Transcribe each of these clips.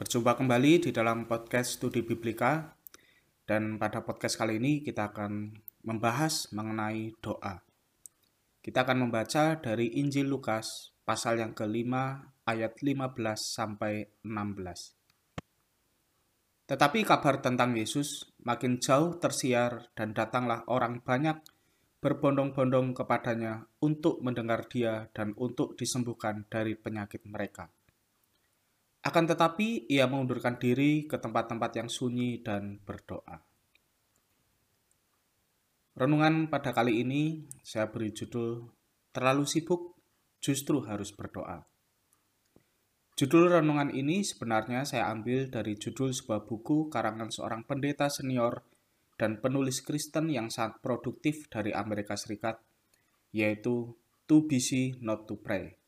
Berjumpa kembali di dalam podcast Studi Biblika dan pada podcast kali ini kita akan membahas mengenai doa. Kita akan membaca dari Injil Lukas pasal yang kelima ayat 15 sampai 16. Tetapi kabar tentang Yesus makin jauh tersiar dan datanglah orang banyak berbondong-bondong kepadanya untuk mendengar dia dan untuk disembuhkan dari penyakit mereka. Akan tetapi ia mengundurkan diri ke tempat-tempat yang sunyi dan berdoa. Renungan pada kali ini saya beri judul Terlalu sibuk justru harus berdoa. Judul renungan ini sebenarnya saya ambil dari judul sebuah buku karangan seorang pendeta senior dan penulis Kristen yang sangat produktif dari Amerika Serikat, yaitu To Busy Not to Pray.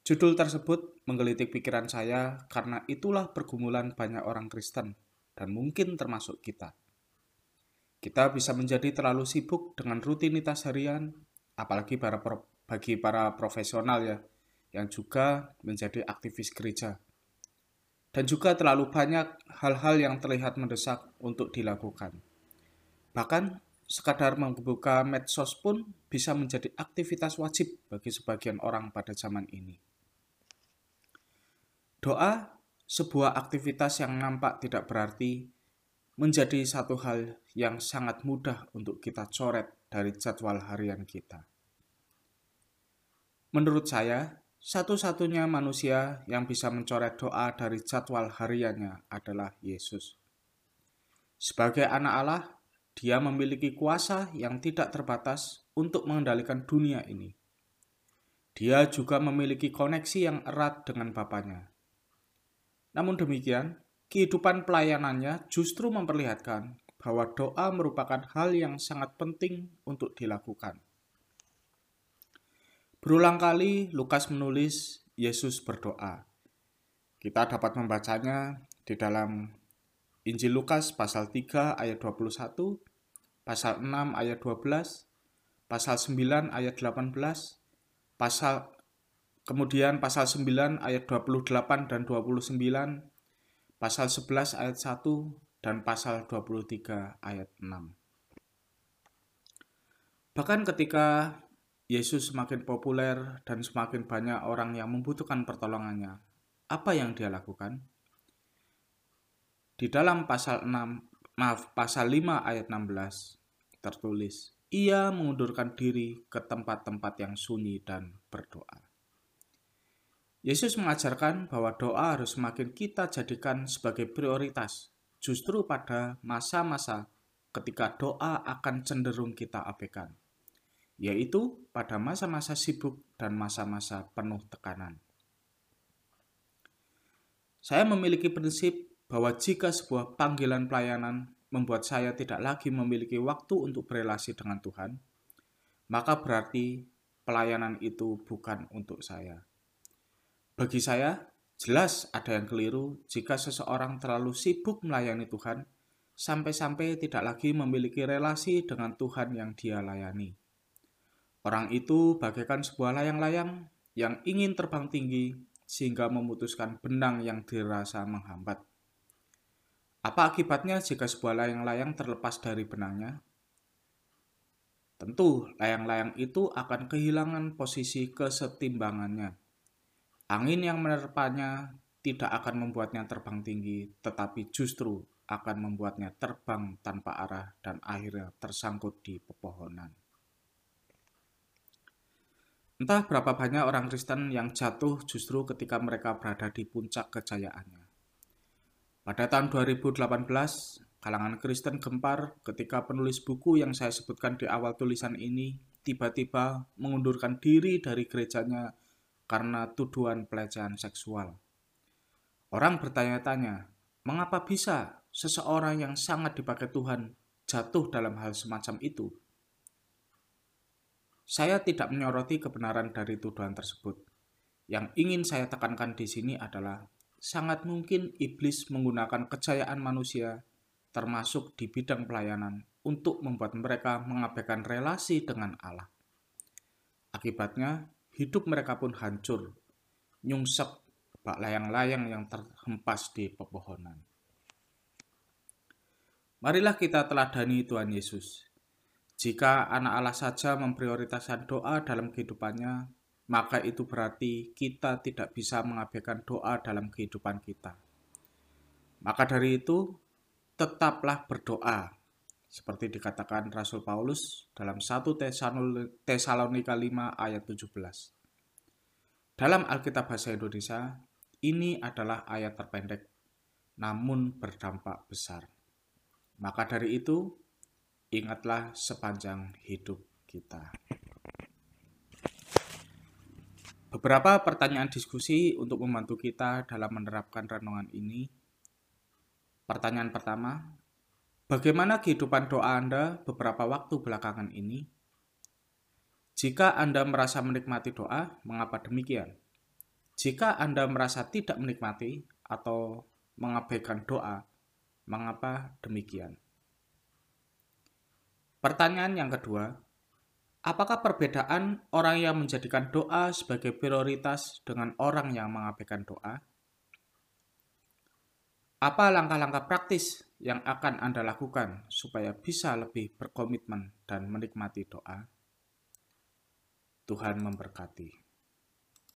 Judul tersebut menggelitik pikiran saya karena itulah pergumulan banyak orang Kristen dan mungkin termasuk kita. Kita bisa menjadi terlalu sibuk dengan rutinitas harian, apalagi para pro, bagi para profesional ya, yang juga menjadi aktivis gereja. Dan juga terlalu banyak hal-hal yang terlihat mendesak untuk dilakukan. Bahkan sekadar membuka medsos pun bisa menjadi aktivitas wajib bagi sebagian orang pada zaman ini. Doa, sebuah aktivitas yang nampak tidak berarti, menjadi satu hal yang sangat mudah untuk kita coret dari jadwal harian kita. Menurut saya, satu-satunya manusia yang bisa mencoret doa dari jadwal hariannya adalah Yesus. Sebagai anak Allah, dia memiliki kuasa yang tidak terbatas untuk mengendalikan dunia ini. Dia juga memiliki koneksi yang erat dengan Bapaknya. Namun demikian, kehidupan pelayanannya justru memperlihatkan bahwa doa merupakan hal yang sangat penting untuk dilakukan. Berulang kali Lukas menulis Yesus berdoa. Kita dapat membacanya di dalam Injil Lukas pasal 3 ayat 21, pasal 6 ayat 12, pasal 9 ayat 18, pasal Kemudian pasal 9 ayat 28 dan 29, pasal 11 ayat 1, dan pasal 23 ayat 6. Bahkan ketika Yesus semakin populer dan semakin banyak orang yang membutuhkan pertolongannya, apa yang dia lakukan? Di dalam pasal 6, maaf, pasal 5 ayat 16 tertulis, ia mengundurkan diri ke tempat-tempat yang sunyi dan berdoa. Yesus mengajarkan bahwa doa harus semakin kita jadikan sebagai prioritas, justru pada masa-masa ketika doa akan cenderung kita abaikan, yaitu pada masa-masa sibuk dan masa-masa penuh tekanan. Saya memiliki prinsip bahwa jika sebuah panggilan pelayanan membuat saya tidak lagi memiliki waktu untuk berelasi dengan Tuhan, maka berarti pelayanan itu bukan untuk saya. Bagi saya, jelas ada yang keliru jika seseorang terlalu sibuk melayani Tuhan sampai-sampai tidak lagi memiliki relasi dengan Tuhan yang dia layani. Orang itu bagaikan sebuah layang-layang yang ingin terbang tinggi sehingga memutuskan benang yang dirasa menghambat. Apa akibatnya jika sebuah layang-layang terlepas dari benangnya? Tentu, layang-layang itu akan kehilangan posisi kesetimbangannya Angin yang menerpanya tidak akan membuatnya terbang tinggi, tetapi justru akan membuatnya terbang tanpa arah dan akhirnya tersangkut di pepohonan. Entah berapa banyak orang Kristen yang jatuh justru ketika mereka berada di puncak kejayaannya. Pada tahun 2018, kalangan Kristen gempar ketika penulis buku yang saya sebutkan di awal tulisan ini tiba-tiba mengundurkan diri dari gerejanya karena tuduhan pelecehan seksual. Orang bertanya-tanya, mengapa bisa seseorang yang sangat dipakai Tuhan jatuh dalam hal semacam itu? Saya tidak menyoroti kebenaran dari tuduhan tersebut. Yang ingin saya tekankan di sini adalah sangat mungkin iblis menggunakan kejayaan manusia termasuk di bidang pelayanan untuk membuat mereka mengabaikan relasi dengan Allah. Akibatnya, hidup mereka pun hancur, nyungsep, bak layang-layang yang terhempas di pepohonan. Marilah kita teladani Tuhan Yesus. Jika anak Allah saja memprioritaskan doa dalam kehidupannya, maka itu berarti kita tidak bisa mengabaikan doa dalam kehidupan kita. Maka dari itu, tetaplah berdoa, seperti dikatakan Rasul Paulus dalam 1 Tesalonika 5 ayat 17. Dalam Alkitab Bahasa Indonesia, ini adalah ayat terpendek, namun berdampak besar. Maka dari itu, ingatlah sepanjang hidup kita. Beberapa pertanyaan diskusi untuk membantu kita dalam menerapkan renungan ini. Pertanyaan pertama, bagaimana kehidupan doa Anda beberapa waktu belakangan ini? Jika Anda merasa menikmati doa, mengapa demikian? Jika Anda merasa tidak menikmati atau mengabaikan doa, Mengapa demikian? Pertanyaan yang kedua, apakah perbedaan orang yang menjadikan doa sebagai prioritas dengan orang yang mengabaikan doa? Apa langkah-langkah praktis yang akan Anda lakukan supaya bisa lebih berkomitmen dan menikmati doa? Tuhan memberkati.